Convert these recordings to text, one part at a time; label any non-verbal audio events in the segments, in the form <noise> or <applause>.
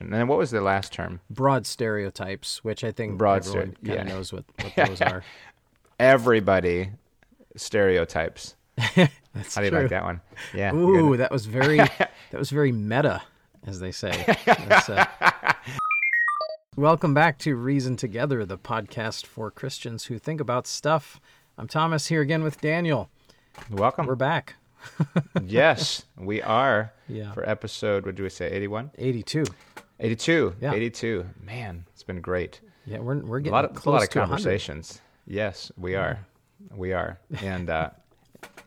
And then what was the last term? Broad stereotypes, which I think Broad everyone stere- kind of yeah. knows what, what <laughs> those are. Everybody stereotypes. <laughs> That's How do you true. like that one? Yeah. Ooh, that was very <laughs> that was very meta, as they say. Uh, Welcome back to Reason Together, the podcast for Christians who think about stuff. I'm Thomas here again with Daniel. Welcome. We're back. yes, we are. Yeah. For episode, what do we say? 81? 82. 82. Yeah. 82. Man, it's been great. Yeah, we're we're A getting lot of, a lot of to 100. conversations. Yes, we are. We are. And uh,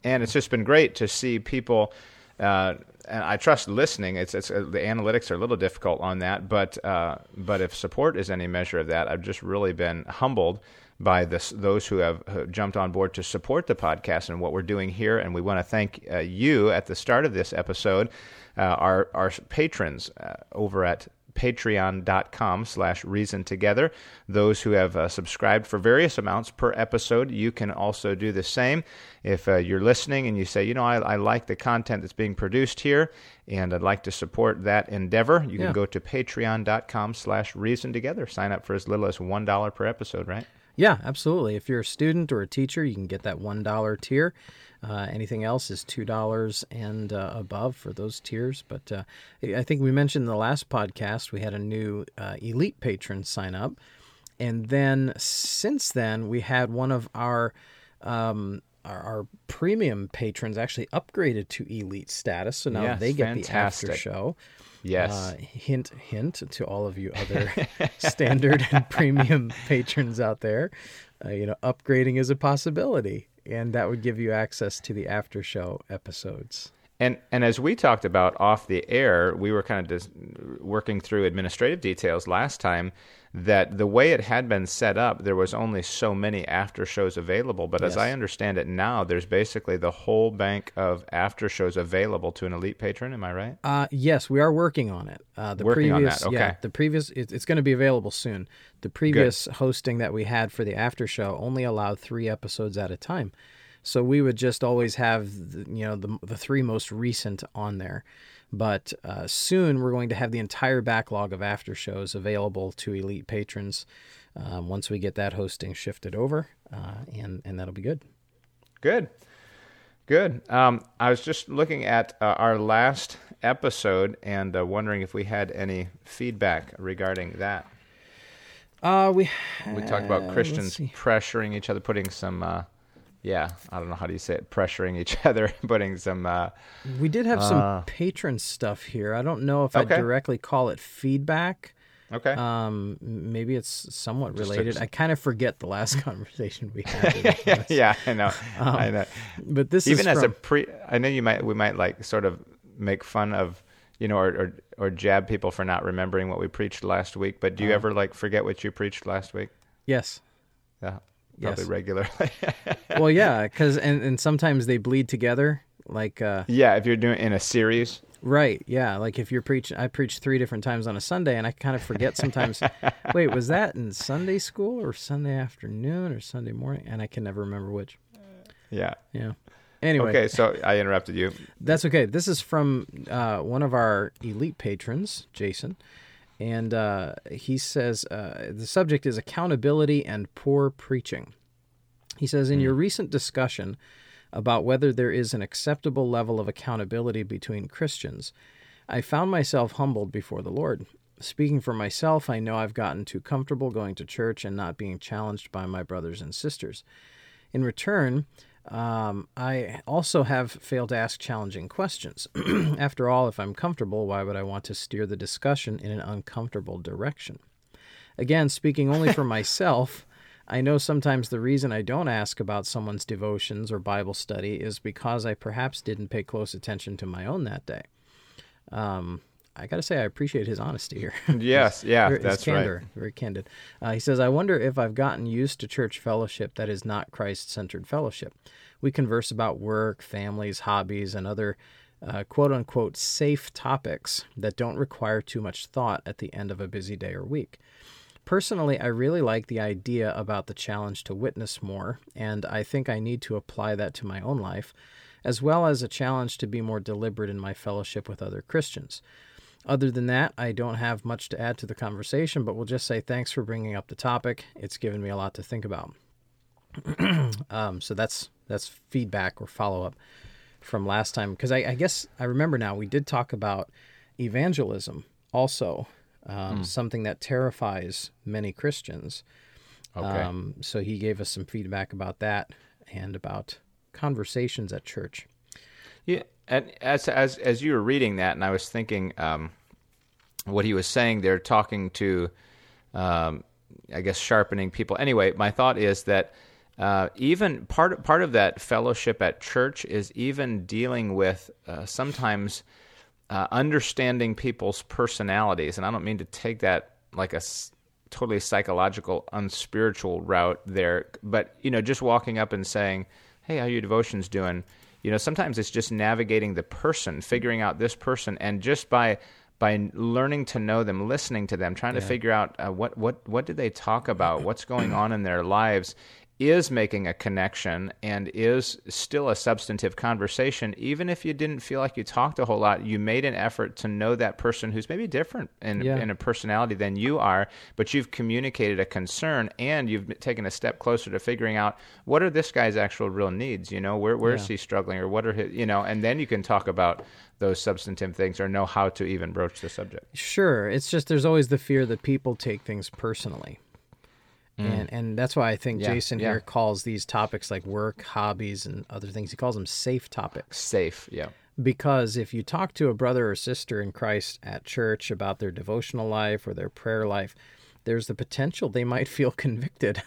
and it's just been great to see people. Uh, and I trust listening. It's, it's uh, the analytics are a little difficult on that, but uh, but if support is any measure of that, I've just really been humbled by this those who have jumped on board to support the podcast and what we're doing here. And we want to thank uh, you at the start of this episode, uh, our our patrons uh, over at patreon.com slash reason together those who have uh, subscribed for various amounts per episode you can also do the same if uh, you're listening and you say you know I, I like the content that's being produced here and i'd like to support that endeavor you Yeah. can go to patreon.com slash reason together sign up for as little as one dollar per episode right Yeah, absolutely. If you're a student or a teacher, you can get that one dollar tier. Uh, anything else is two dollars and uh, above for those tiers. But uh, I think we mentioned in the last podcast we had a new uh, elite patron sign up, and then since then we had one of our um, our, our premium patrons actually upgraded to elite status. So now Yes, they get the after show. yes Uh, hint, hint to all of you other <laughs> standard and premium patrons out there. Uh, you know, upgrading is a possibility, and that would give you access to the after show episodes. And and as we talked about off the air, we were kind of working through administrative details last time. That the way it had been set up, there was only so many after shows available. But as I understand it now, there's basically the whole bank of after shows available to an elite patron. Am I right? Uh, yes, we are working on it. Uh, the Working on previous, that, yeah, okay. the previous, it, it's going to be available soon. The previous hosting that we had for the after show only allowed three episodes at a time, so we would just always have, the, you know, the the three most recent on there. But uh, soon we're going to have the entire backlog of after shows available to elite patrons. Um, once we get that hosting shifted over, uh, and and that'll be good. Good. Good. Um, I was just looking at uh, our last episode and uh, wondering if we had any feedback regarding that. Uh, we We talked about Christians pressuring each other, putting some, uh, yeah, I don't know how do you say it, pressuring each <laughs> other, putting some, uh, We did have Uh, some patron stuff here. I don't know if Okay. I'd directly call it feedback. okay. Um, maybe it's somewhat Just related. I kind of forget the last <laughs> conversation we had. to be <laughs> honest. yeah, I know, I know. But this Even as from, a pre, I know you might, we might like sort of make fun of, you know, or, or, or jab people for not remembering what we preached last week. But do you Uh-huh. ever like forget what you preached last week? yes. Yeah, probably Yes. regularly. <laughs> Well, yeah, because and, and sometimes they bleed together. Like, uh, yeah, if you're doing in a series. right, yeah. Like if you're preaching, I preach three different times on a Sunday, and I kind of forget sometimes. <laughs> wait, was that in Sunday school or Sunday afternoon or Sunday morning? And I can never remember which. Yeah. Yeah. Anyway, Okay, so I interrupted you. That's okay. This is from uh, one of our elite patrons, Jason. And uh, he says uh, the subject is accountability and poor preaching. He says, In your recent discussion about whether there is an acceptable level of accountability between Christians, I found myself humbled before the Lord. Speaking for myself, I know I've gotten too comfortable going to church and not being challenged by my brothers and sisters. In return, um, I also have failed to ask challenging questions. <clears throat> After all, if I'm comfortable, why would I want to steer the discussion in an uncomfortable direction? Again, speaking only for <laughs> myself, I know sometimes the reason I don't ask about someone's devotions or Bible study is because I perhaps didn't pay close attention to my own that day. Um, I got to say, I appreciate his honesty here. <laughs> Yes, yeah, his that's candor, right. Very candid. Uh, he says, I wonder if I've gotten used to church fellowship that is not Christ centered fellowship. We converse about work, families, hobbies, and other uh, quote unquote safe topics that don't require too much thought at the end of a busy day or week. Personally, I really like the idea about the challenge to witness more, and I think I need to apply that to my own life, as well as a challenge to be more deliberate in my fellowship with other Christians. Other than that, I don't have much to add to the conversation, but we'll just say thanks for bringing up the topic. It's given me a lot to think about. <clears throat> um, so that's that's feedback or follow up from last time because I, I, guess I remember now we did talk about evangelism also, um, mm. something that terrifies many Christians. Okay. Um, so he gave us some feedback about that and about conversations at church. Yeah, and as as as you were reading that, and I was thinking, um, what he was saying there, talking to, um, I guess, sharpening people. Anyway, my thought is that uh, even part part of that fellowship at church is even dealing with uh, sometimes uh, understanding people's personalities, and I don't mean to take that like a totally psychological, unspiritual route there, but you know, just walking up and saying, "Hey, how are your devotions doing?" You know, sometimes it's just navigating the person, figuring out this person, and just by by learning to know them, listening to them, trying yeah. to figure out uh, what what what did they talk about, what's going on in their lives, is making a connection and is still a substantive conversation, even if you didn't feel like you talked a whole lot, you made an effort to know that person who's maybe different in, yeah. in a personality than you are, but you've communicated a concern and you've taken a step closer to figuring out what are this guy's actual real needs, you know, where, where yeah. is he struggling or what are his, you know, and then you can talk about those substantive things or know how to even broach the subject. Sure. It's just there's always the fear that people take things personally. Mm. And and that's why I think yeah, Jason yeah. here calls these topics like work, hobbies, and other things. He calls them safe topics. Safe, yeah. Because if you talk to a brother or sister in Christ at church about their devotional life or their prayer life, there's the potential they might <laughs> feel convicted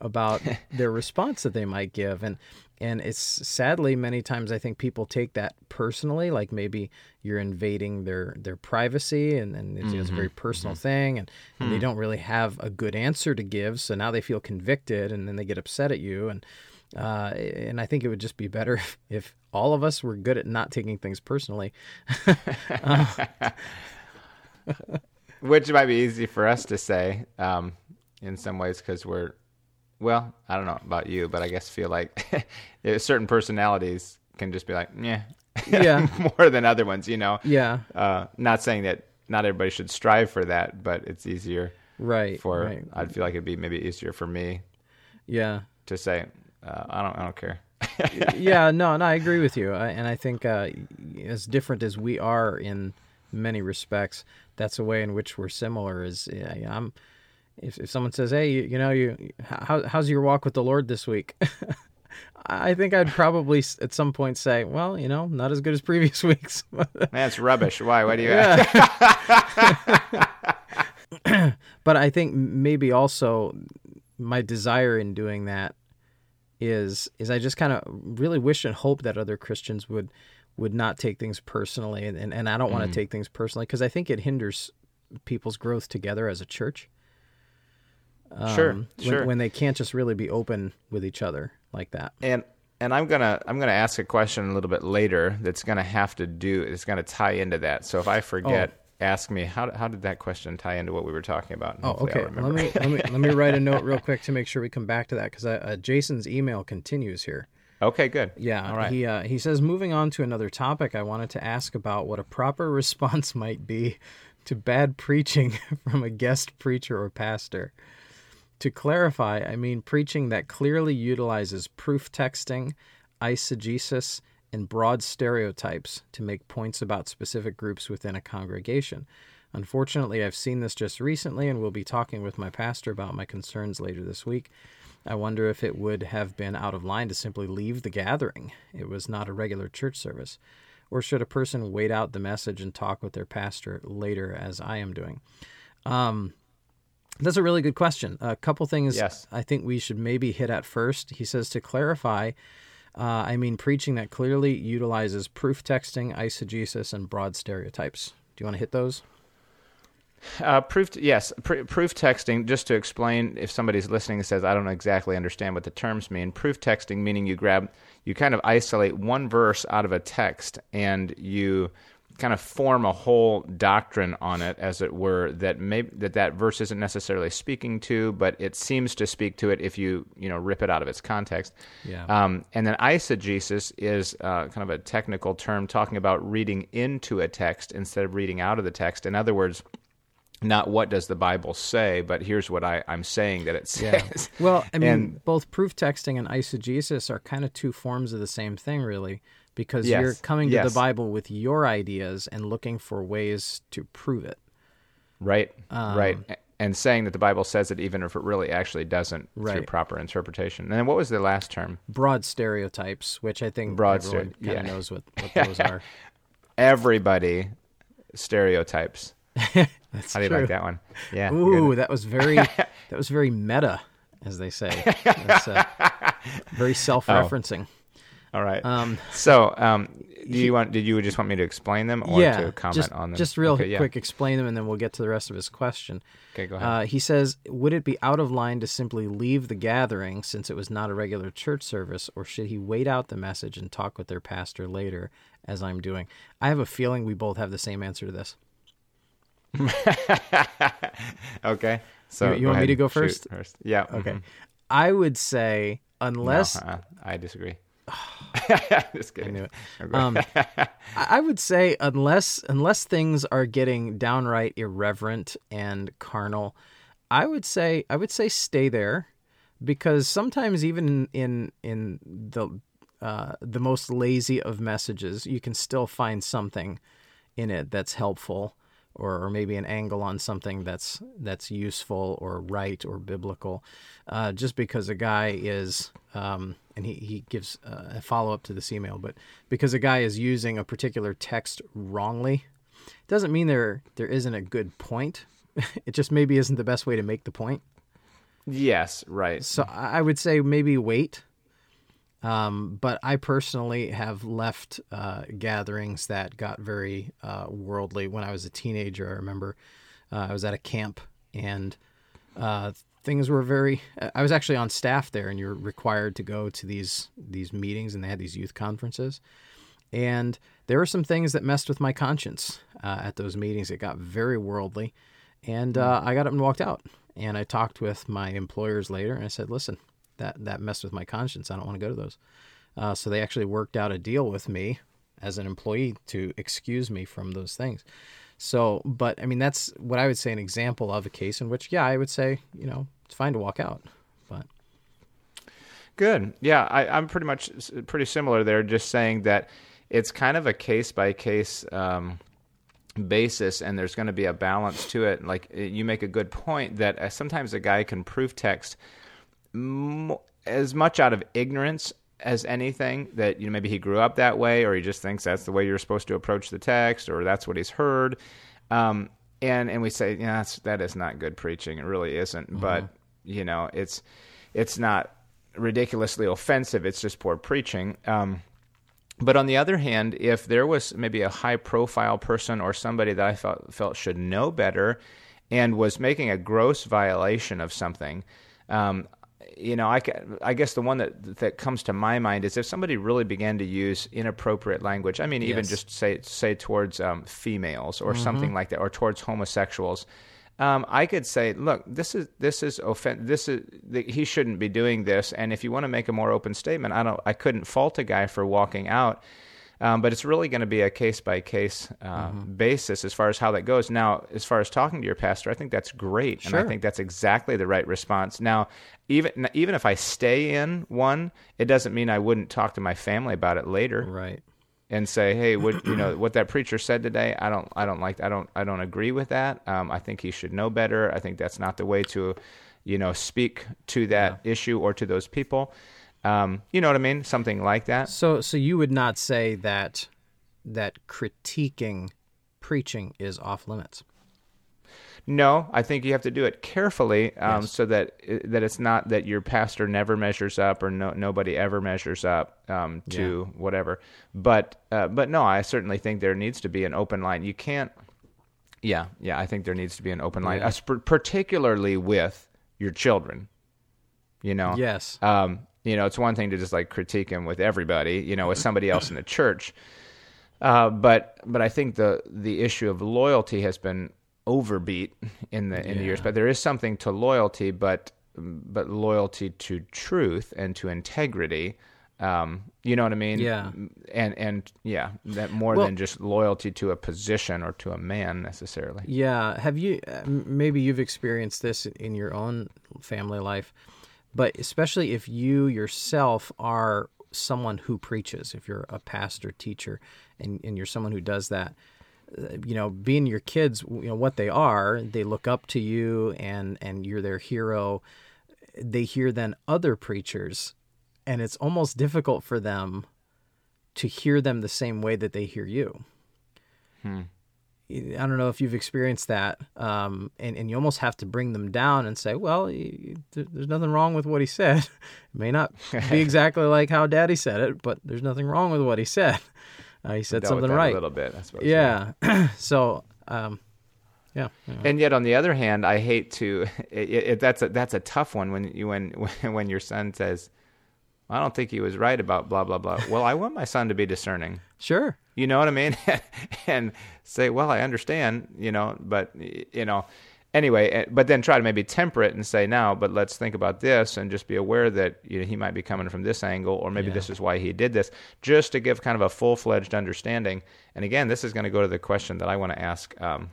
about <laughs> their response that they might give. And and it's sadly many times i think people take that personally like maybe you're invading their their privacy and, and it's, mm-hmm. it's a very mm-hmm. personal mm-hmm. thing and, and they hmm. don't really have a good answer to give so now they feel convicted and then they get upset at you and uh, and I think it would just be better <laughs> if, if, all of us were good at not taking things personally. uh. <laughs> Which might be easy for us to say um, in some ways because we're well, I don't know about you, but I guess feel like <laughs> certain personalities can just be like, yeah, <laughs> yeah, more than other ones, you know. Yeah. Uh, not saying that not everybody should strive for that, but it's easier. Right. For right. I'd feel like it'd be maybe easier for me. Yeah. To say, uh, I don't, I don't care. yeah, no, no, I agree with you, I, and I think uh, as different as we are in many respects, that's a way in which we're similar. Is yeah, I'm if, if someone says, "Hey, you, you know, you how, how's your walk with the Lord this week?" <laughs> I think I'd probably at some point say, "Well, you know, not as good as previous <laughs> weeks." <laughs> That's rubbish. Why? Why do you? Ask? <clears throat> But I think maybe also my desire in doing that is is I just kind of really wish and hope that other Christians would would not take things personally, and and, and I don't want to mm. take things personally because I think it hinders people's growth together as a church. Um, sure, when, sure. When they can't just really be open with each other like that. And and I'm gonna I'm gonna ask a question a little bit later that's gonna have to do it's gonna tie into that. So if I forget. Oh. Ask me how how did that question tie into what we were talking about? Oh, okay. Let me let me let me write a note real <laughs> quick to make sure we come back to that because uh, uh, Jason's email continues here. Okay, good. Yeah. All right. He uh, he says, moving on to another topic, I wanted to ask about what a proper <laughs> response might be to bad preaching <laughs> from a guest preacher or pastor. To clarify, I mean preaching that clearly utilizes proof texting, eisegesis, and broad stereotypes to make points about specific groups within a congregation. Unfortunately, I've seen this just recently and will be talking with my pastor about my concerns later this week. I wonder if it would have been out of line to simply leave the gathering. It was not a regular church service. Or should a person wait out the message and talk with their pastor later, as I am doing? Um, that's a really good question. A couple things yes. I think we should maybe hit at first. He says to clarify, uh, I mean preaching that clearly utilizes proof texting, eisegesis, and broad stereotypes. Do you want to hit those? Uh, proof, yes, pr- proof texting. Just to explain, if somebody's listening and says, "I don't exactly understand what the terms mean," proof texting meaning you grab, you kind of isolate one verse out of a text, and you kind of form a whole doctrine on it, as it were, that maybe that that verse isn't necessarily speaking to, but it seems to speak to it if you you know rip it out of its context. Yeah. Um, and then eisegesis is uh, kind of a technical term talking about reading into a text instead of reading out of the text. In other words. Not what does the Bible say, but here's what I, I'm saying that it says. Well, I <laughs> mean, And- both proof texting and eisegesis are kind of two forms of the same thing, really, because Yes, you're coming to the Bible with your ideas and looking for ways to prove it. Right, Um, right. And saying that the Bible says it, even if it really actually doesn't, through proper interpretation. And then what was the last term? Broad stereotypes, which I think Broad everyone stere- kind of yeah. knows what, <laughs> what those are. Everybody stereotypes. <laughs> That's How do you true. like that one? Yeah. Ooh, good. that was very <laughs> that was very meta, as they say. Uh, very self-referencing. All right. Um, so, um, do you want? Did you just want me to explain them or yeah, to comment just, on them? just real Okay, yeah. quick, explain them, and then we'll get to the rest of his question. Okay, go ahead. Uh, he says, Would it be out of line to simply leave the gathering since it was not a regular church service, or should he wait out the message and talk with their pastor later, as I'm doing? I have a feeling we both have the same answer to this. <laughs> okay. So you- you want me to go first? First. Yeah. Okay. mhm. I would say, unless. No, uh, I disagree. <sighs> <laughs> just kidding. knew it. Um, I I would say unless unless things are getting downright irreverent and carnal, I would say I would say stay there, because sometimes even in in the uh, the most lazy of messages, you can still find something in it that's helpful, or, or maybe an angle on something that's that's useful or right or biblical. Uh, just because a guy is, um, and he he gives uh, a follow up to this email, but because a guy is using a particular text wrongly, doesn't mean there there isn't a good point. <laughs> it just maybe isn't the best way to make the point. yes. Right. So I I would say maybe wait. Um, but I personally have left uh, gatherings that got very uh, worldly. When I was a teenager, I remember uh, I was at a camp and uh, things were very. I was actually on staff there, and you're required to go to these these meetings, and they had these youth conferences. And there were some things that messed with my conscience uh, at those meetings. It got very worldly, and uh, I got up and walked out. And I talked with my employers later, and I said, "Listen, that that messed with my conscience. I don't want to go to those." Uh, so they actually worked out a deal with me as an employee to excuse me from those things. So, but I mean, that's what I would say an example of a case in which, yeah, I would say, you know, it's fine to walk out, but Good. Yeah, I, I'm pretty much pretty similar there. Just saying that it's kind of a case by case basis, and there's going to be a balance to it. Like you make a good point that uh, sometimes a guy can proof text mo- as much out of ignorance as anything that you know maybe he grew up that way or he just thinks that's the way you're supposed to approach the text or that's what he's heard um, and and we say yeah that's, that is not good preaching it really isn't but you know it's it's not ridiculously offensive it's just poor preaching um, but on the other hand, if there was maybe a high profile person or somebody that I felt felt should know better and was making a gross violation of something, um, you know, I, I guess the one that that comes to my mind is if somebody really began to use inappropriate language. I mean, even Yes. just say say towards um, females or something like that, or towards homosexuals. Um, I could say, look, this is this is offen- This is the, he shouldn't be doing this. And if you want to make a more open statement, I don't. I couldn't fault a guy for walking out. Um, but it's really going to be a case by case basis as far as how that goes. Now, as far as talking to your pastor, I think that's great, and I think that's exactly the right response. Now, even even if I stay in one, it doesn't mean I wouldn't talk to my family about it later right. And say, "Hey, what you know what that preacher said today? I don't, I don't like, I don't, I don't agree with that. Um, I think he should know better. I think that's not the way to, you know, speak to that issue or to those people. Um, you know what I mean? Something like that. So, so you would not say that that critiquing preaching is off limits. No, I think you have to do it carefully, um, Yes. so that that it's not that your pastor never measures up or no nobody ever measures up um, to whatever. But uh, but no, I certainly think there needs to be an open line. You can't. Yeah, yeah, I think there needs to be an open line, Yeah. uh, particularly with your children. You know. Yes. Um, you know, it's one thing to just like critique him with everybody, you know, with somebody else in the church. Uh, but but I think the the issue of loyalty has been overbeat in the in the years. But there is something to loyalty, but but loyalty to truth and to integrity. Um, you know what I mean? Yeah. And and yeah, that more Well- than just loyalty to a position or to a man necessarily. Yeah. Have you, uh, maybe you've experienced this in your own family life, but especially if you yourself are someone who preaches, if you're a pastor, teacher, and, and you're someone who does that, you know, being your kids, you know, what they are, they look up to you and, and you're their hero. They hear then other preachers, and it's almost difficult for them to hear them the same way that they hear you. I don't know if you've experienced that, um, and and you almost have to bring them down and say, well, y- th- there's nothing wrong with what he said. It <laughs> may not be <laughs> exactly like how Daddy said it, but there's nothing wrong with what he said. Uh, he said something right. a little bit, I suppose. Yeah. <clears throat> so, um, yeah. yeah. And yet, on the other hand, I hate to. <laughs> It, it, that's a that's a tough one when you <laughs> when when your son says, "I don't think he was right about blah blah blah." Well, I want my son to be discerning. Sure. You know what I mean? <laughs> and say, "Well, I understand," you know, but you know, anyway. eh, But then try to maybe temper it and say, "Now, but let's think about this and just be aware that you know he might be coming from this angle, or maybe Yeah. this is why he did this." Just to give kind of a full fledged understanding. And again, this is going to go to the question that I want to ask. Um,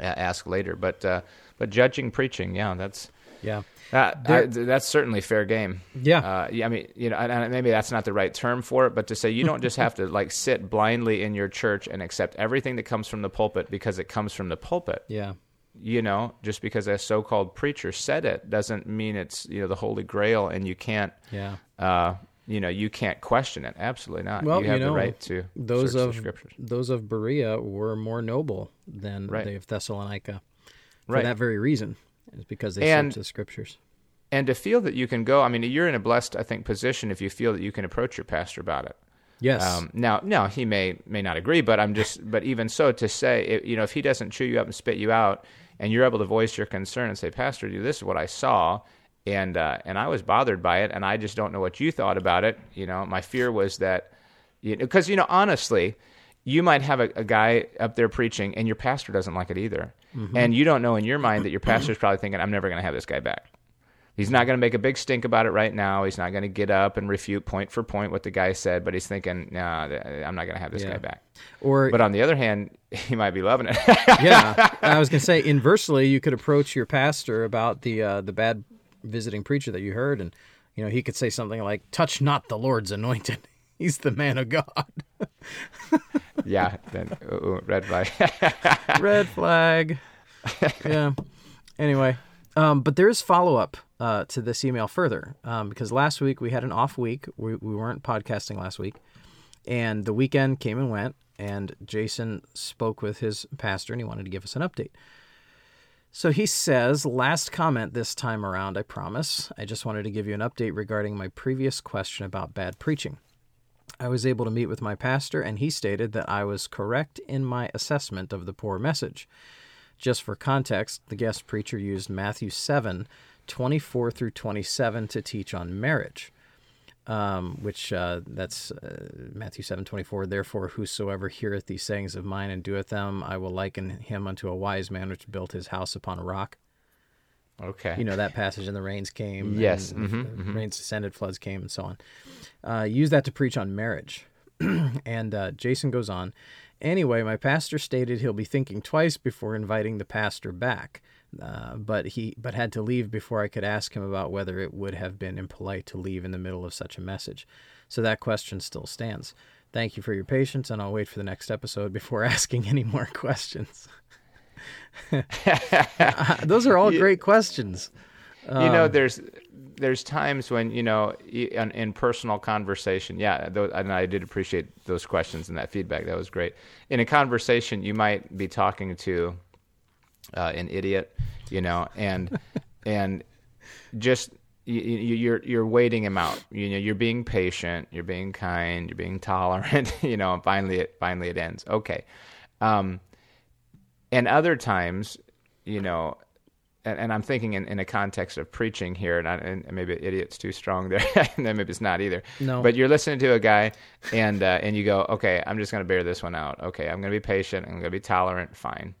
ask later. But uh, but judging preaching, yeah, that's Yeah. There- I- that's certainly fair game. Yeah. Uh, yeah, I mean, you know, and, and maybe that's not the right term for it, but to say you don't just have to like sit blindly in your church and accept everything that comes from the pulpit because it comes from the pulpit. Yeah. You know, just because a so-called preacher said it doesn't mean it's you know the holy grail, and you can't. Yeah. Uh, you know, you can't question it. Absolutely not. Well, you have you know, the right to Those of the scriptures. those of Berea were more noble than Right. they of Thessalonica for Right. that very reason. Is because they And- searched the scriptures. and to feel that you can go. I mean, you're in a blessed, I think, position if you feel that you can approach your pastor about it. Yes. Um, now, now he may may not agree, but I'm just, but even so, to say, you know, if he doesn't chew you up and spit you out, and you're able to voice your concern and say, Pastor, this is what I saw, and uh, and I was bothered by it, and I just don't know what you thought about it. You know, my fear was that, because you know, honestly, you might have a, a guy up there preaching, and your pastor doesn't like it either, and you don't know in your mind that your pastor's probably thinking, I'm never going to have this guy back. He's not going to make a big stink about it right now. He's not going to get up and refute point for point what the guy said, but he's thinking, nah, I'm not going to have this Yeah. guy back. or But on the other hand, <laughs> he might be loving it. yeah, <laughs> I was gonna say inversely, you could approach your pastor about the uh, the bad visiting preacher that you heard, and you know he could say something like, "Touch not the Lord's anointed; <laughs> he's the man of God." yeah, then ooh, red flag. Red flag. Yeah. Anyway, um, but there is follow up uh, to this email further um, because last week we had an off week. We, we weren't podcasting last week, and the weekend came and went. And Jason spoke with his pastor, and he wanted to give us an update. So he says, last comment this time around, I promise. I just wanted to give you an update regarding my previous question about bad preaching. I was able to meet with my pastor, and he stated that I was correct in my assessment of the poor message. Just for context, the guest preacher used Matthew 7 24 through 27 to teach on marriage. Um, which uh, that's uh, Matthew seven twenty four. Therefore, whosoever heareth these sayings of mine and doeth them, I will liken him unto a wise man which built his house upon a rock. okay. You know that passage, and the rains came. Yes, and mhm, the rains descended, floods came, and so on. Uh, use that to preach on marriage. <clears throat> and uh, Jason goes on. Anyway, my pastor stated he'll be thinking twice before inviting the pastor back, uh, but he but had to leave before I could ask him about whether it would have been impolite to leave in the middle of such a message. So that question still stands. Thank you for your patience, and I'll wait for the next episode before <laughs> asking any more questions. <laughs> Those are all <laughs> great questions. you Um, know, there's there's times when you know in, in personal conversation. Yeah, and I did appreciate those questions and that feedback. That was great. In a conversation, you might be talking to uh, an idiot, you know, and and just you, you, you're you're waiting him out. You know, you're being patient, you're being kind, you're being <laughs> tolerant. You know, and finally it finally it ends. Okay, um, and other times, you know, and, and I'm thinking in, in a context of preaching here, and, I, and maybe idiot's too strong there, <laughs> and then maybe it's not either. No. But you're listening to a guy, and uh, and you go, okay, I'm just going to bear this one out. Okay, I'm going to be patient. I'm going to be tolerant. Fine.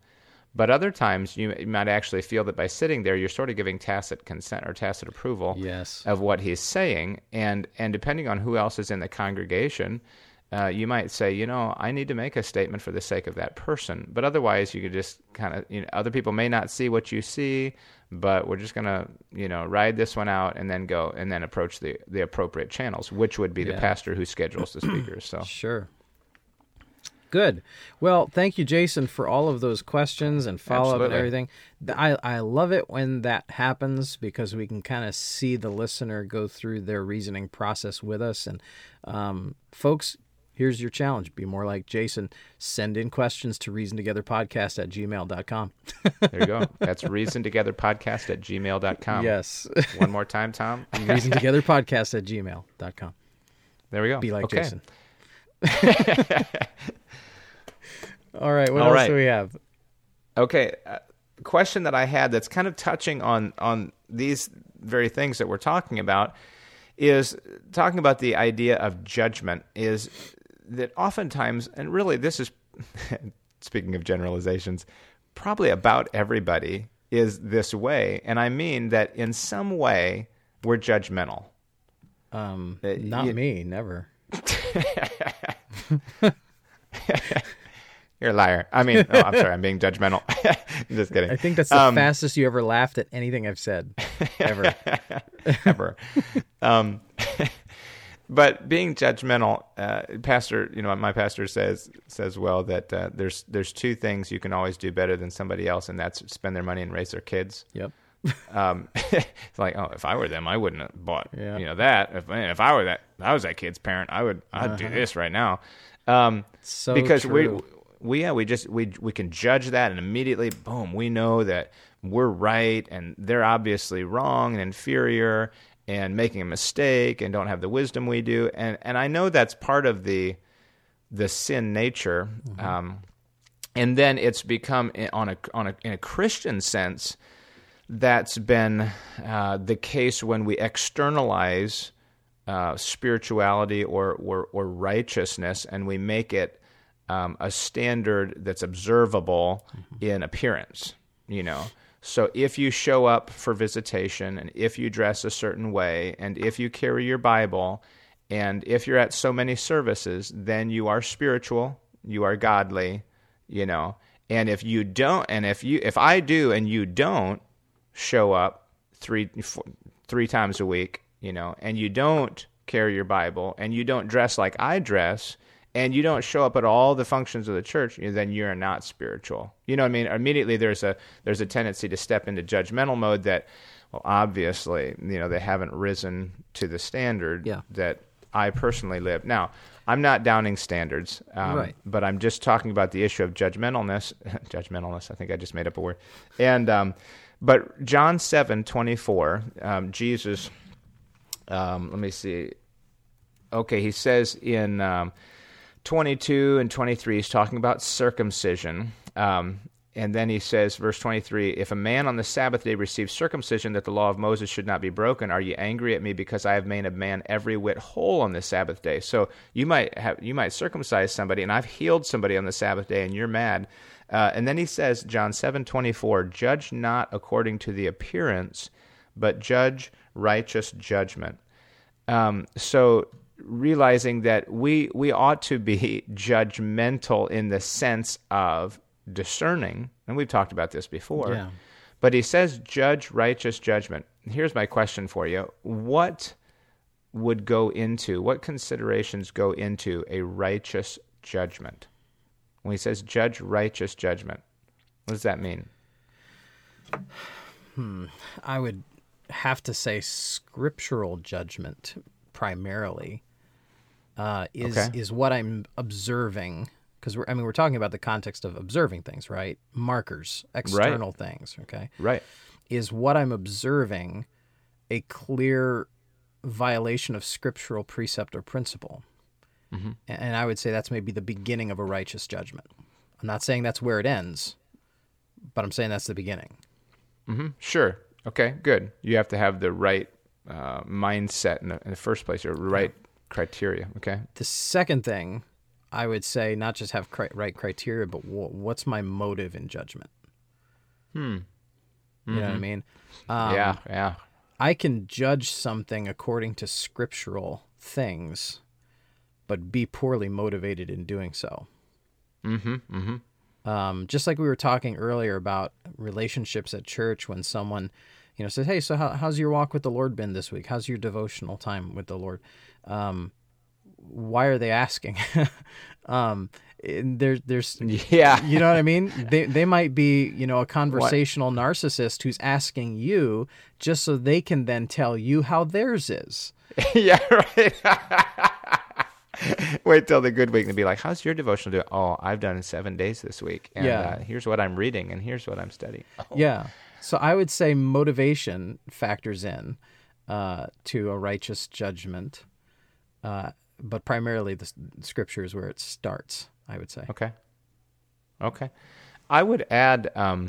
But other times, you, you might actually feel that by sitting there, you're sort of giving tacit consent or tacit approval Yes. of what he's saying, and and depending on who else is in the congregation, uh, you might say, you know, I need to make a statement for the sake of that person. But otherwise, you could just kind of, you know, other people may not see what you see, but we're just gonna, you know, ride this one out and then go and then approach the the appropriate channels, which would be the pastor who schedules the speakers. So <clears throat> Sure. Good. Well, thank you, Jason, for all of those questions and follow up and everything. I, I love it when that happens because we can kind of see the listener go through their reasoning process with us. And um, folks, here's your challenge be more like Jason. Send in questions to reasontogetherpodcast at gmail.com. there you go. <laughs> That's reason together podcast at gmail.com. yes. <laughs> One more time, Tom. <laughs> reasontogetherpodcast at gmail.com. There we go. Be like okay. Jason. All right. What All else right. do we have? Okay, uh, question that I had that's kind of touching on on these very things that we're talking about is talking about the idea of judgment is that oftentimes and really this is <laughs> speaking of generalizations probably about everybody is this way and I mean that in some way we're judgmental. Um, Uh, not you- me, never. <laughs> <laughs> You're a liar. I mean, oh, I'm sorry, I'm being judgmental. <laughs> Just kidding. I think that's the Um, fastest you ever laughed at anything I've said <laughs> ever. <laughs> ever. um, but being judgmental, uh, pastor, you know, my pastor says says well that uh, there's there's two things you can always do better than somebody else, and that's spend their money and raise their kids. yep. Um, it's like, oh, if I were them, I wouldn't have bought, Yeah. you know, that. If if I were that, if I was that kid's parent, I would, I'd do this right now. Um, So because true. We, yeah, we just we we can judge that, and immediately, boom, we know that we're right, and they're obviously wrong and inferior, and making a mistake, and don't have the wisdom we do, and and I know that's part of the the sin nature. Um, and then it's become on a on a in a Christian sense that's been uh, the case when we externalize uh, spirituality or, or or righteousness and we make it um, a standard that's observable in appearance. You know, so if you show up for visitation and if you dress a certain way and if you carry your Bible and if you're at so many services, then you are spiritual, you are godly, you know. And if you don't, and if you, if I do and you don't show up three, four, three times a week, you know, and you don't carry your Bible and you don't dress like I dress, and you don't show up at all the functions of the church, then you're not spiritual. You know what I mean? Immediately there's a there's a tendency to step into judgmental mode that, well, obviously, you know, they haven't risen to the standard Yeah. that I personally live. Now, I'm not downing standards, um, Right. but I'm just talking about the issue of judgmentalness. <laughs> judgmentalness. I think I just made up a word. And um, but John seven twenty four, um, Jesus. Um, let me see. Okay, he says in um, 22 and 23, he's talking about circumcision. Um, and then he says, verse 23, if a man on the Sabbath day receives circumcision that the law of Moses should not be broken, are you angry at me because I have made a man every whit whole on the Sabbath day? So you might have, you might circumcise somebody, and I've healed somebody on the Sabbath day, and you're mad. Uh, and then he says, John 7 24, judge not according to the appearance, but judge righteous judgment. Um, so realizing that we we ought to be <laughs> judgmental in the sense of discerning, and we've talked about this before. Yeah. But he says, judge righteous judgment. Here's my question for you: What would go into what considerations go into a righteous judgment? When he says judge righteous judgment, what does that mean? Hmm. I would have to say scriptural judgment primarily uh, is Okay. is what I'm observing because we're I mean we're talking about the context of observing things, right? Markers, external things, okay? Right. Is what I'm observing a clear violation of scriptural precept or principle? Mm-hmm. And I would say that's maybe the beginning of a righteous judgment. I'm not saying that's where it ends, but I'm saying that's the beginning. hmm Sure. Okay. Good. You have to have the right uh, mindset in the, in the first place, or right criteria. Okay. The second thing I would say, not just have cri- right criteria, but wh- what's my motive in judgment? Hmm. You know what I mean? Um, yeah. Yeah. I can judge something according to scriptural things, but be poorly motivated in doing so. Mm-hmm. Mm-hmm. Um, just like we were talking earlier about relationships at church when someone, you know, says, "Hey, so how, how's your walk with the Lord been this week? How's your devotional time with the Lord?" Um, why are they asking? <laughs> um, and there, there's, <laughs> Yeah. you know what I mean? <laughs> They they might be, you know, a conversational narcissist who's asking you just so they can then tell you how theirs is. yeah. Right. Wait till the good week and be like, "How's your devotional doing?" Oh, I've done seven days this week, and Yeah. uh, here's what I'm reading, and here's what I'm studying. Oh. Yeah. So I would say motivation factors in uh, to a righteous judgment, uh, but primarily the scripture is where it starts. I would say. Okay. Okay. I would add. Um,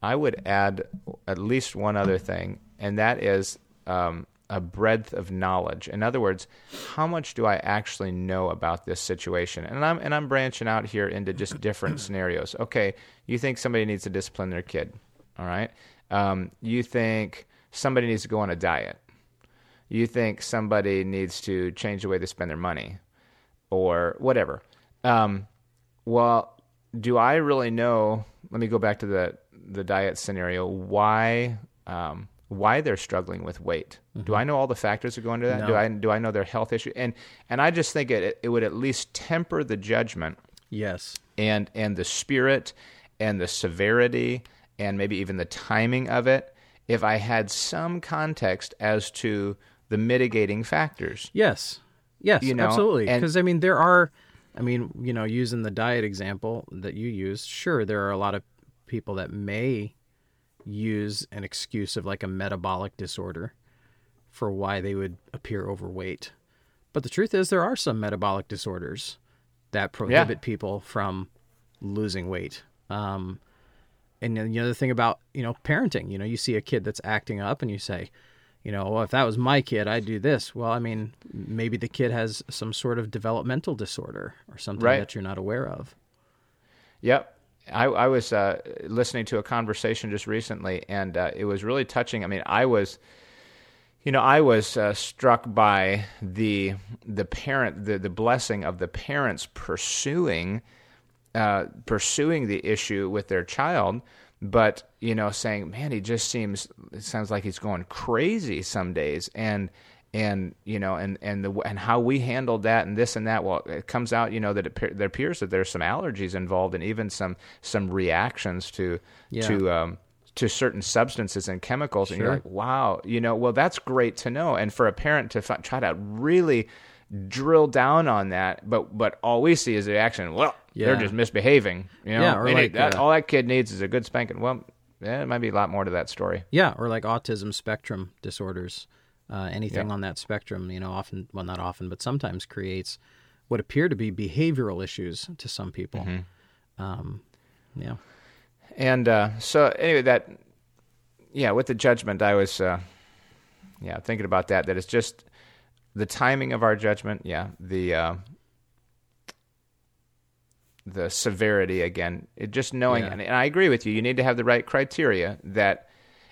I would add at least one other thing, and that is um, a breadth of knowledge. In other words, how much do I actually know about this situation? And I'm and I'm branching out here into just different scenarios. Okay, you think somebody needs to discipline their kid. All right. Um, you think somebody needs to go on a diet. You think somebody needs to change the way they spend their money, or whatever. Um, well, do I really know? Let me go back to the the diet scenario. Why um, why they're struggling with weight? Do I know all the factors that go into that? Do I do I know their health issue? And and I just think it it would at least temper the judgment Yes. and and the spirit and the severity and maybe even the timing of it if I had some context as to the mitigating factors. Yes. Yes. You know, absolutely. Because I mean, there are. I mean, you know, using the diet example that you used, sure, there are a lot of people that may use an excuse of like a metabolic disorder for why they would appear overweight. But the truth is, there are some metabolic disorders that prohibit people from losing weight. Um, and then the other thing about you know parenting, you know, you see a kid that's acting up, and you say, you know, well, if that was my kid, I'd do this. Well, I mean, maybe the kid has some sort of developmental disorder or something Right. that you're not aware of. Yep. I, I was uh, listening to a conversation just recently, and uh, it was really touching. I mean, I was, you know, I was uh, struck by the the parent, the the blessing of the parents pursuing uh, pursuing the issue with their child, but you know, saying, "Man, he just seems it sounds like he's going crazy some days," and and you know, and and the and how we handled that and this and that. Well, it comes out, you know, that it, there appears that there's some allergies involved and even some some reactions to Yeah. to um, to certain substances and chemicals, and you're like, wow, you know, well, that's great to know. And for a parent to fi- try to really drill down on that, but but all we see is the action. Well, they're just misbehaving. You know, Yeah, or like, that, uh, all that kid needs is a good spanking. Well, yeah, it might be a lot more to that story. Yeah, or like autism spectrum disorders. Uh, anything Yeah. on that spectrum, you know, often, well, not often, but sometimes creates what appear to be behavioral issues to some people. Mm-hmm. Um, yeah. And uh, so anyway, that yeah, with the judgment, I was uh, yeah thinking about that. That it's just the timing of our judgment. Yeah, the uh, the severity again. It just knowing, Yeah. and, and I agree with you. You need to have the right criteria. That,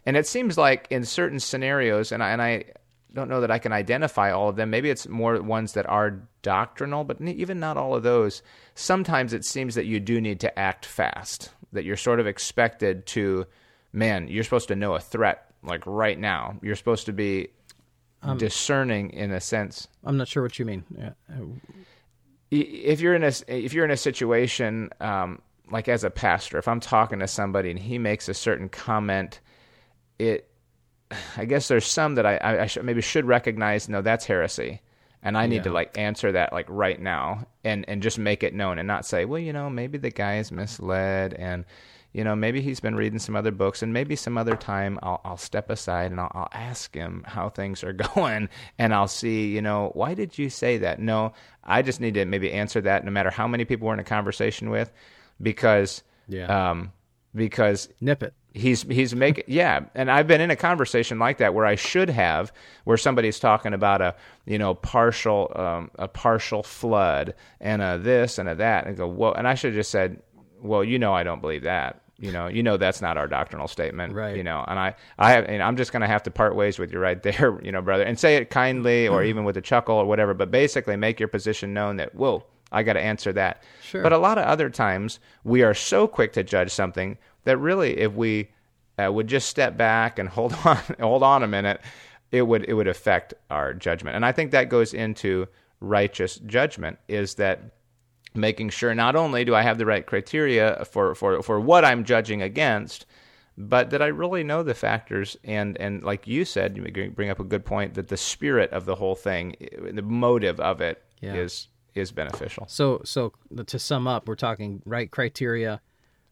and it seems like in certain scenarios, and I and I don't know that I can identify all of them. Maybe it's more ones that are doctrinal, but even not all of those. Sometimes it seems that you do need to act fast. That you're sort of expected to, man, you're supposed to know a threat like right now. You're supposed to be discerning in a sense I'm not sure what you mean. Yeah. If you're in a if you're in a situation um, like as a pastor, if I'm talking to somebody and he makes a certain comment, it <sighs> I guess there's some that I, I, I should, maybe should recognize. No, that's heresy, and I need Yeah. to like answer that like right now and and just make it known and not say, well, you know, maybe the guy is misled and. You know, maybe he's been reading some other books, and maybe some other time I'll, I'll step aside and I'll, I'll ask him how things are <laughs> going, and I'll see, you know, why did you say that? No, I just need to maybe answer that, no matter how many people we're in a conversation with, because, Yeah. um, because nip it. He's he's making <laughs> yeah, and I've been in a conversation like that where I should have, where somebody's talking about a you know partial um, a partial flood and a this and a that, and go well, and I should have just said, well, you know, I don't believe that. You know, you know that's not our doctrinal statement. Right. You know, and I I have, and I'm just going to have to part ways with you right <laughs> there, you know, brother, and say it kindly or even with a chuckle or whatever, but basically make your position known that whoa, I got to answer that. Sure. But a lot of other times we are so quick to judge something that really, if we uh, would just step back and <laughs> hold on, hold on a minute, it would it would affect our judgment. And I think that goes into righteous judgment is that making sure not only do I have the right criteria for for for what I'm judging against, but that I really know the factors and and like you said, you bring up a good point that the spirit of the whole thing, the motive of it is Yeah. is beneficial. So, so to sum up, we're talking right criteria,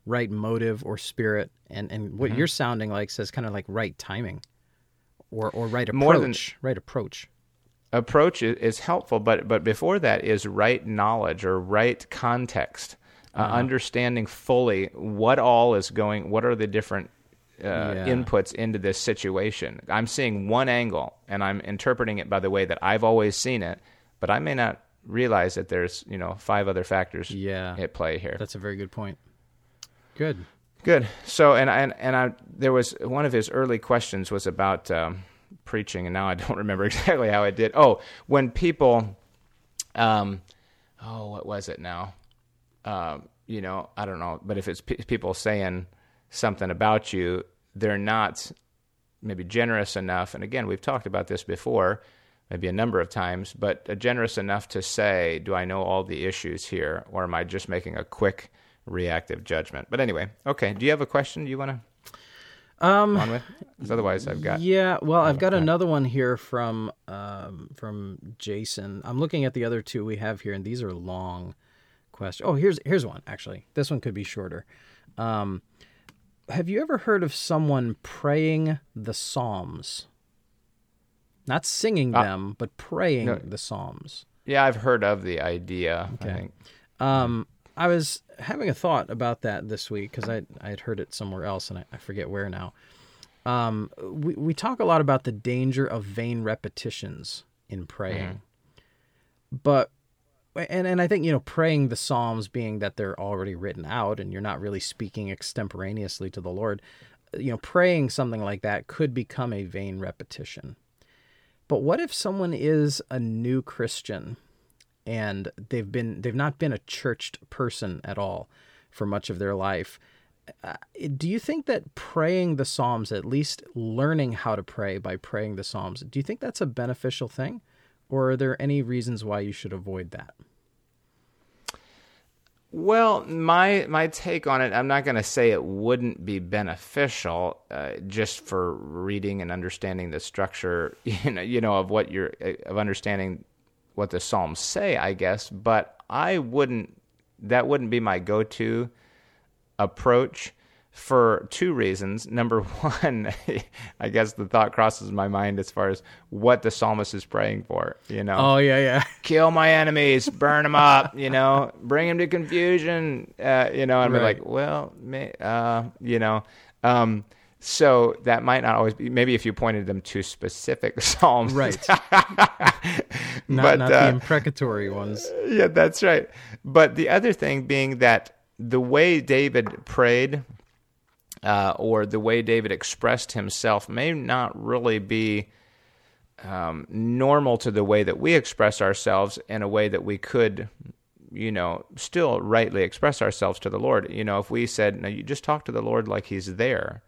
right motive or spirit, and and what mm-hmm. you're sounding like says kind of like right timing, or or right approach, More than- right approach. Approach is helpful, but but before that is right knowledge or right context, uh, understanding fully what all is going, what are the different uh, Yeah. inputs into this situation. I'm seeing one angle and I'm interpreting it by the way that I've always seen it, but I may not realize that there's you know five other factors Yeah. at play here. That's a very good point. Good. Good. So, and and and I there was one of his early questions was about um, preaching, and now I <laughs> don't remember exactly how I did. Oh, when people, um, oh, what was it now? Um, you know, I don't know, but if it's pe people saying something about you, they're not maybe generous enough. And again, we've talked about this before, maybe a number of times, but generous enough to say, "Do I know all the issues here, or am I just making a quick?" reactive judgment. But anyway, okay. Do you have a question Do you want to Um, on with? Because otherwise, I've got. Yeah, well, I've got another one here from um, from Jason. I'm looking at the other two we have here, and these are long questions. Oh, here's here's one actually. This one could be shorter. Um, have you ever heard of someone praying the Psalms? Not singing Uh, them, but praying no. the Psalms. Yeah, I've heard of the idea. I Okay. think. Um, I was having a thought about that this week because I I had heard it somewhere else and I, I forget where now. Um, we we talk a lot about the danger of vain repetitions in praying, but and and I think you know praying the Psalms being that they're already written out and you're not really speaking extemporaneously to the Lord, you know, praying something like that could become a vain repetition. But what if someone is a new Christian and they've been they've not been a churched person at all for much of their life? Uh, do you think that praying the Psalms, at least learning how to pray by praying the Psalms, do you think that's a beneficial thing? Or are there any reasons why you should avoid that? Well, my my take on it, I'm not going to say it wouldn't be beneficial uh, just for reading and understanding the structure, <laughs> you know, you know, of what you're of understanding what the Psalms say, I guess. But I wouldn't. That wouldn't be my go-to approach for two reasons. Number <laughs> one, I guess the thought crosses my mind as far as what the psalmist is praying for. You know, Oh yeah, yeah. <laughs> kill my enemies, burn them up, you know, bring them to confusion, uh, you know, and be Right. like, well, may, uh, you know, um, so that might not always be. Maybe if you pointed them to specific <laughs> psalms, Right. <laughs> Not, But, not the uh, imprecatory ones. yeah, that's right. But the other thing being that the way David prayed, uh, or the way David expressed himself, may not really be um, normal to the way that we express ourselves in a way that we could, you know, still rightly express ourselves to the Lord. You know, if we said, "No, you just talk to the Lord like He's there,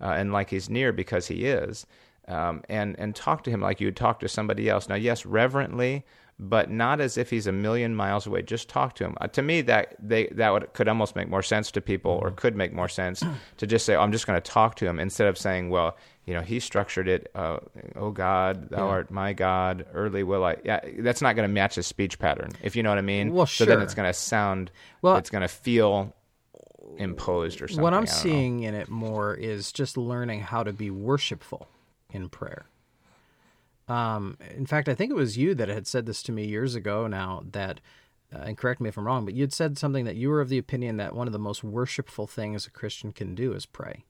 uh, and like He's near because He is." um, and and talk to him like you would talk to somebody else. Now, yes, reverently, but not as if he's a million miles away. Just talk to him. Uh, to me, that they that would could almost make more sense to people, or could make more sense to just say, oh, "I'm just going to talk to him," instead of saying, "Well, you know, he structured it. Uh, oh God, Thou Yeah. art my God. Early will I." Yeah, that's not going to match his speech pattern, if you know what I mean. Well, sure. So then it's going to sound. Well- it's going to feel imposed or something. what I'm don't know. seeing in it more is just learning how to be worshipful in prayer. Um, in fact, I think it was you that had said this to me years ago now that, uh, and correct me if I'm wrong, but you'd said something that you were of the opinion that one of the most worshipful things a Christian can do is pray.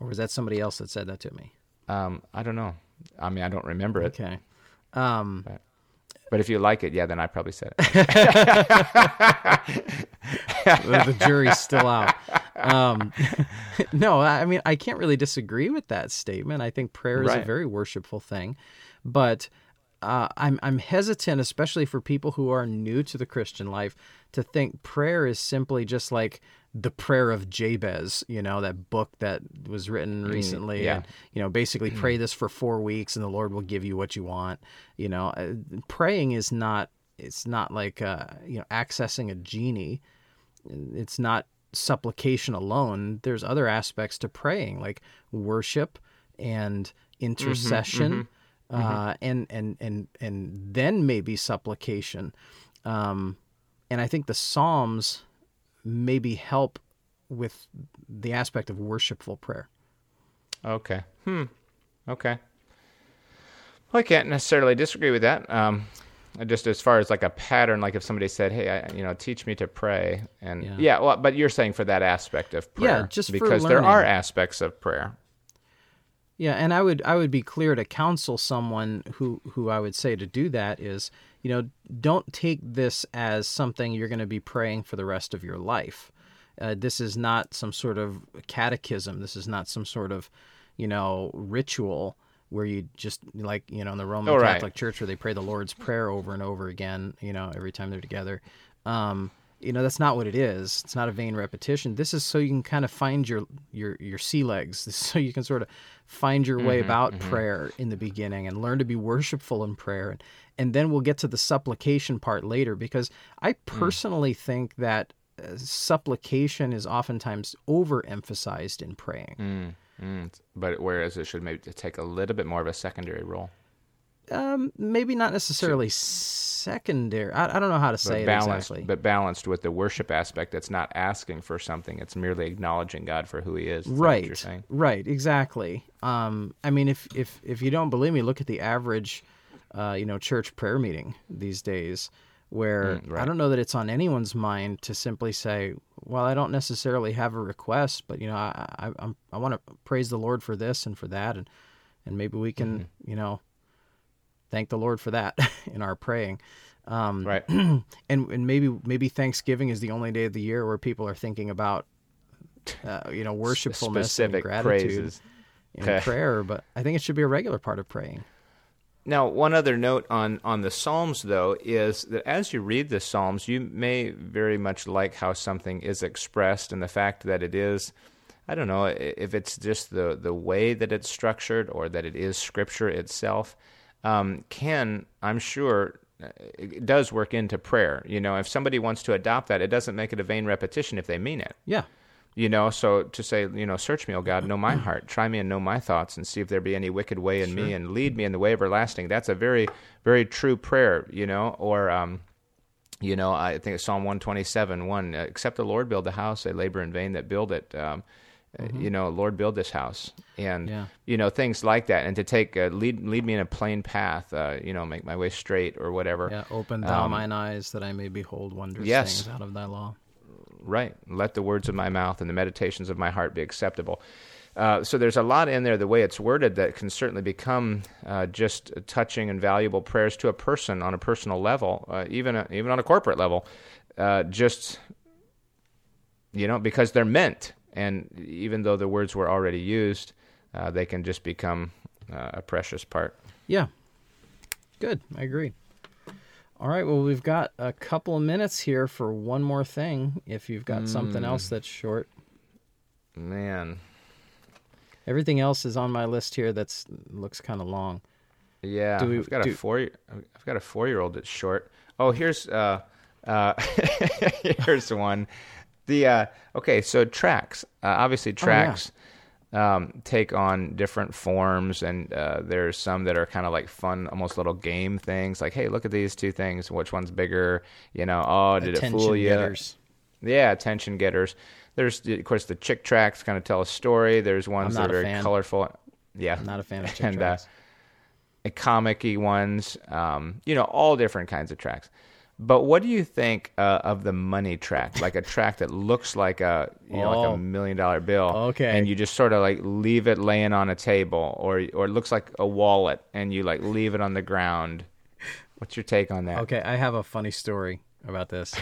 or was that somebody else that said that to me? Um, I don't know. I mean, I don't remember it. Okay. Um, But if you like it, yeah, then I probably said it. <laughs> the the jury's still out. Um, <laughs> no, I mean I can't really disagree with that statement. I think prayer is a very worshipful thing, but uh, I'm I'm hesitant, especially for people who are new to the Christian life, to think prayer is simply just like the prayer of Jabez. You know that book that was written recently. Mm, yeah. and, you know, basically pray this for four weeks, and the Lord will give you what you want. You know, uh, praying is not. It's not like uh, you know accessing a genie it's not supplication alone. There's other aspects to praying, like worship and intercession, Uh, and and and and then maybe supplication. Um, and I think the Psalms maybe help with the aspect of worshipful prayer. Okay. Hmm. Okay. Well, I can't necessarily disagree with that. Um, just as far as like a pattern, like if somebody said, "Hey, I, you know, teach me to pray," and Yeah. yeah, well, but you're saying for that aspect of prayer, yeah, just for because there are aspects of prayer. Yeah, and I would I would be clear to counsel someone who who I would say to do that is, you know, don't take this as something you're going to be praying for the rest of your life. Uh, this is not some sort of catechism. This is not some sort of, you know, ritual where you just like you know in the Roman Oh, right. Catholic Church where they pray the Lord's Prayer over and over again. You know, every time they're together. Um, you know that's not what it is. It's not a vain repetition. This is so you can kind of find your your your sea legs. <laughs> This is so you can sort of find your way about prayer in the beginning and learn to be worshipful in prayer. And, and then we'll get to the supplication part later because I personally think that uh, supplication is oftentimes overemphasized in praying. Mm, mm. But whereas it should maybe take a little bit more of a secondary role, Um, maybe not necessarily secondary. I, I don't know how to say but it exactly. but balanced with the worship aspect. That's not asking for something; it's merely acknowledging God for who He is. Right right exactly um i mean if if if you don't believe me look at the average uh you know church prayer meeting these days where Mm, right. i don't know that it's on anyone's mind to simply say well i don't necessarily have a request but you know i i I'm, i want to praise the lord for this and for that and and maybe we can Mm-hmm. you know thank the lord for that <laughs> in our praying um Right. <clears throat> and and maybe maybe Thanksgiving is the only day of the year where people are thinking about uh, you know worshipfulness and gratitude praises. in prayer, but I think it should be a regular part of praying. Now, one other note on, on the Psalms, though, is that as you read the Psalms, you may very much like how something is expressed and the fact that it is, I don't know, if it's just the, the way that it's structured or that it is Scripture itself, um, can, I'm sure, uh, it does work into prayer. You know, if somebody wants to adopt that, it doesn't make it a vain repetition if they mean it. Yeah, You know, so to say, you know, search me, O God, know my heart, try me and know my thoughts, and see if there be any wicked way in me, and lead me in the way everlasting. That's a very, very true prayer, you know. Or, um, you know, I think it's Psalm one twenty seven one. uh, Except the Lord build the house, they labor in vain that build it. Um, uh, You know, Lord build this house, and Yeah. you know things like that, and to take uh, lead lead me in a plain path, uh, you know, make my way straight or whatever. yeah. Open thou mine eyes that I may behold wondrous Um, yes. things out of thy law. Right. Let the words of my mouth and the meditations of my heart be acceptable. Uh, so there's a lot in there, the way it's worded, that can certainly become uh, just touching and valuable prayers to a person on a personal level, uh, even a, even on a corporate level. Uh, just you know, because they're meant, and even though the words were already used, uh, they can just become uh, a precious part. Yeah, good. I agree. All right. Well, we've got a couple of minutes here for one more thing. If you've got something Mm. else that's short, Man, everything else is on my list here. That's looks kind of long. Yeah, Do we- I've got do- a four. I've got a four-year-old that's short. Oh, here's uh, uh, <laughs> here's one. The uh, okay, so tracts. Uh, obviously, Oh, yeah. tracts um, take on different forms, and uh, there's some that are kind of like fun, almost little game things. Like, hey, look at these two things. Which one's bigger? You know? Oh, did Attention it fool you? getters. Yeah, attention getters. There's of course the Chick tracts kind of tell a story. There's ones that are very fan. colorful. Yeah, I'm not a fan of <laughs> Chick and uh, tracts. comic-y ones, um, you know, all different kinds of tracts. But what do you think uh, of the money tract? Like a tract that looks like a you know like Oh. a million dollar bill. Okay. And you just sort of like leave it laying on a table, or or it looks like a wallet, and you like leave it on the ground. What's your take on that? Okay, I have a funny story about this.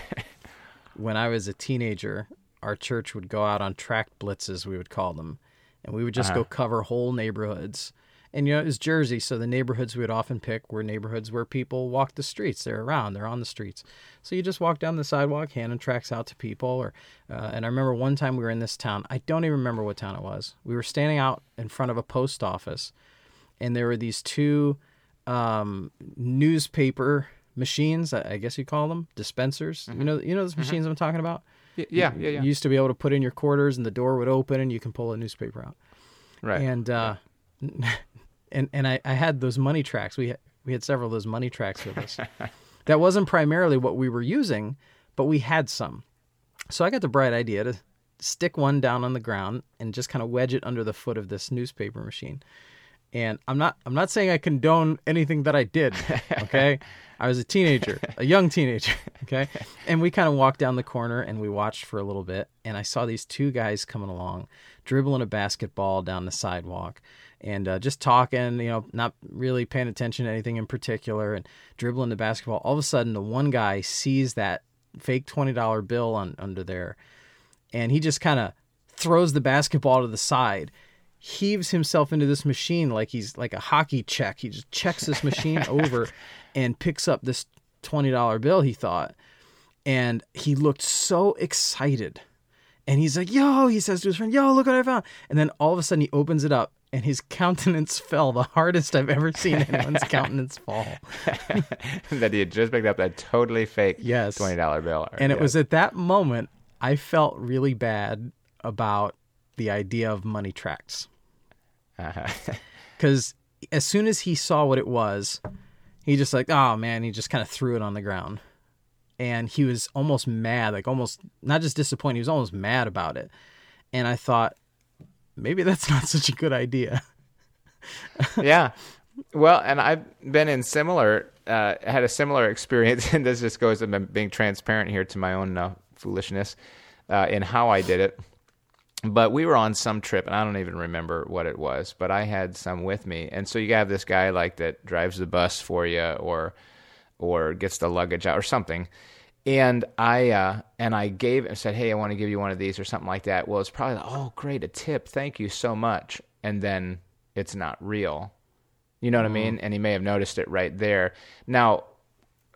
<laughs> when I was a teenager, our church would go out on tract blitzes, we would call them, and we would just go cover whole neighborhoods. And you know, it was Jersey, so the neighborhoods we would often pick were neighborhoods where people walk the streets. They're around, they're on the streets. So you just walk down the sidewalk, handing tracts out to people. Or, uh, and I remember one time we were in this town. I don't even remember what town it was. We were standing out in front of a post office, and there were these two um, newspaper machines. I guess you call them dispensers. You know, you know those machines I'm talking about. Y- Yeah, yeah, yeah. You used to be able to put in your quarters, and the door would open, and you can pull a newspaper out. right. And uh, <laughs> and and I, I had those money tracts. We had, we had several of those money tracts with us. <laughs> that wasn't primarily what we were using, but we had some. So I got the bright idea to stick one down on the ground and just kind of wedge it under the foot of this newspaper machine. And I'm not I'm not saying I condone anything that I did, <laughs> okay? I was a teenager, a young teenager, <laughs> okay? And we kind of walked down the corner and we watched for a little bit and I saw these two guys coming along, dribbling a basketball down the sidewalk and uh, just talking, you know, not really paying attention to anything in particular and dribbling the basketball. All of a sudden the one guy sees that fake $20 bill on under there and he just kind of throws the basketball to the side heaves himself into this machine like he's like a hockey check. He just checks this machine <laughs> over and picks up this $20 bill he thought and he looked so excited. And he's like yo he says to his friend yo look what i found. And then all of a sudden he opens it up and his countenance fell the hardest i've ever seen anyone's <laughs> countenance fall <laughs> that he had just picked up that totally fake Yes. twenty dollar bill. And it Yeah. was at that moment I felt really bad about the idea of money tracks. Uh-huh. <laughs> Because as soon as he saw what it was, he just like, oh man, he just kind of threw it on the ground. And he was almost mad, like almost not just disappointed, he was almost mad about it. And I thought, maybe that's not such a good idea. yeah. Well, and I've been in similar, uh, had a similar experience, <laughs> and this just goes me being transparent here to my own uh, foolishness uh, in how I did it. But we were on some trip, and I don't even remember what it was, but I had some with me, and so you have this guy like that drives the bus for you, or or gets the luggage out, or something. And I uh, and I gave and said, "Hey, I want to give you one of these," or something like that. Well, it's probably like, "Oh, great, a tip, thank you so much," and then it's not real. You know what I mean? And he may have noticed it right there. Now,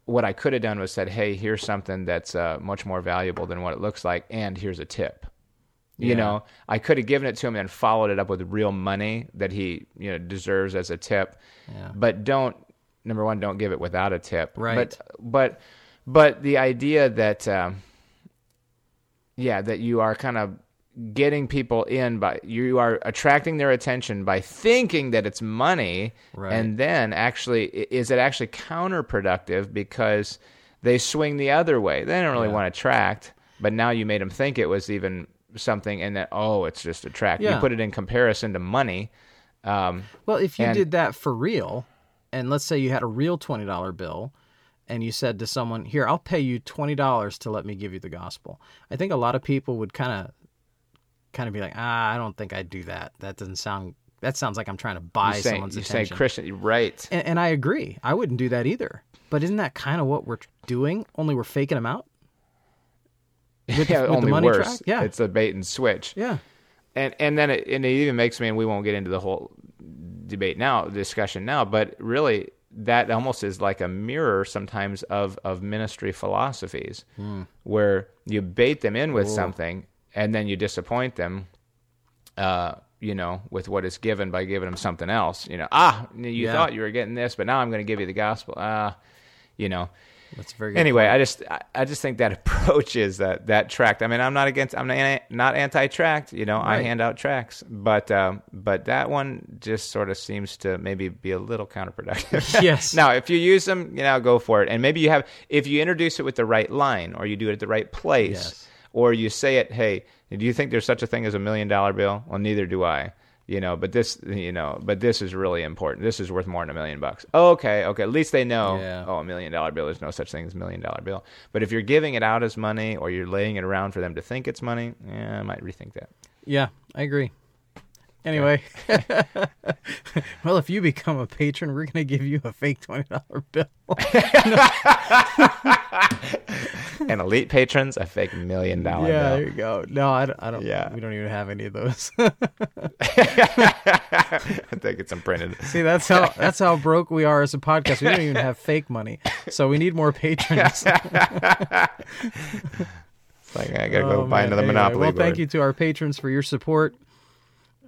what I could have done was said, "Hey, here's something that's uh, much more valuable than what it looks like, and here's a tip." You Yeah. know, I could have given it to him and followed it up with real money that he you know deserves as a tip. Yeah. But don't number one, don't give it without a tip. Right. But but but the idea that um, yeah that you are kind of getting people in by you are attracting their attention by thinking that it's money Right. and then actually is it actually counterproductive because they swing the other way they don't really Yeah. want to attract but now you made them think it was even something and then oh it's just attract you Yeah. put it in comparison to money um, Well, if you And- did that for real, and let's say you had a real twenty dollar bill, and you said to someone, "Here, I'll pay you twenty dollars to let me give you the gospel," I think a lot of people would kind of, kind of be like, "Ah, I don't think I'd do that. That doesn't sound. That sounds like I'm trying to buy you say, someone's you say attention." christian right and, and I agree. I wouldn't do that either. But isn't that kind of what we're doing? Only we're faking them out. With <laughs> yeah, with the only money worse track? Yeah. it's a bait and switch Yeah. and and then it, and it even makes me and we won't get into the whole debate now discussion now but really that almost is like a mirror sometimes of of ministry philosophies where you bait them in with something and then you disappoint them uh you know with what is given by giving them something else you know ah you Yeah. thought you were getting this but now i'm going to give you the gospel. Ah you know That's very good. anyway, I just I- I just think that <laughs> approach is that that tract. I mean, I'm not against I'm not, not anti-tract. You know, I hand out tracts, but um, but that one just sort of seems to maybe be a little counterproductive. <laughs> <laughs> Yes. now, if you use them, you know, go for it. And maybe you have if you introduce it with the right line, or you do it at the right place, Yes. or you say it. Hey, do you think there's such a thing as a million dollar bill? Well, neither do I. you know, but this, you know, but this is really important. This is worth more than a million bucks. Oh, okay, okay. At least they know. Yeah. Oh, a million dollar bill. There's no such thing as a million dollar bill. But if you're giving it out as money or you're laying it around for them to think it's money, yeah, I might rethink that. Yeah, I agree. Anyway, <laughs> well, if you become a patron, we're going to give you a fake $20 bill. <laughs> and elite patrons, a fake million dollar yeah, bill. there you go. No, I don't, I don't Yeah. we don't even have any of those. I think it's imprinted. See, that's how that's how broke we are as a podcast. We don't even have fake money. So we need more patrons. <laughs> It's like I gotta go Oh, buy man. another Anyway, Monopoly Well, board. thank you to our patrons for your support.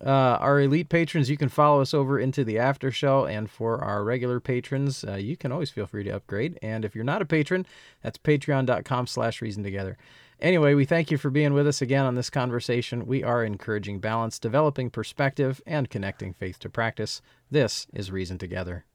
Uh, our elite patrons, you can follow us over into the after show, and for our regular patrons, uh, you can always feel free to upgrade. And if you're not a patron, that's patreon.com/slash reason together. Anyway, we thank you for being with us again on this conversation. We are encouraging balance, developing perspective, and connecting faith to practice. This is Reason Together.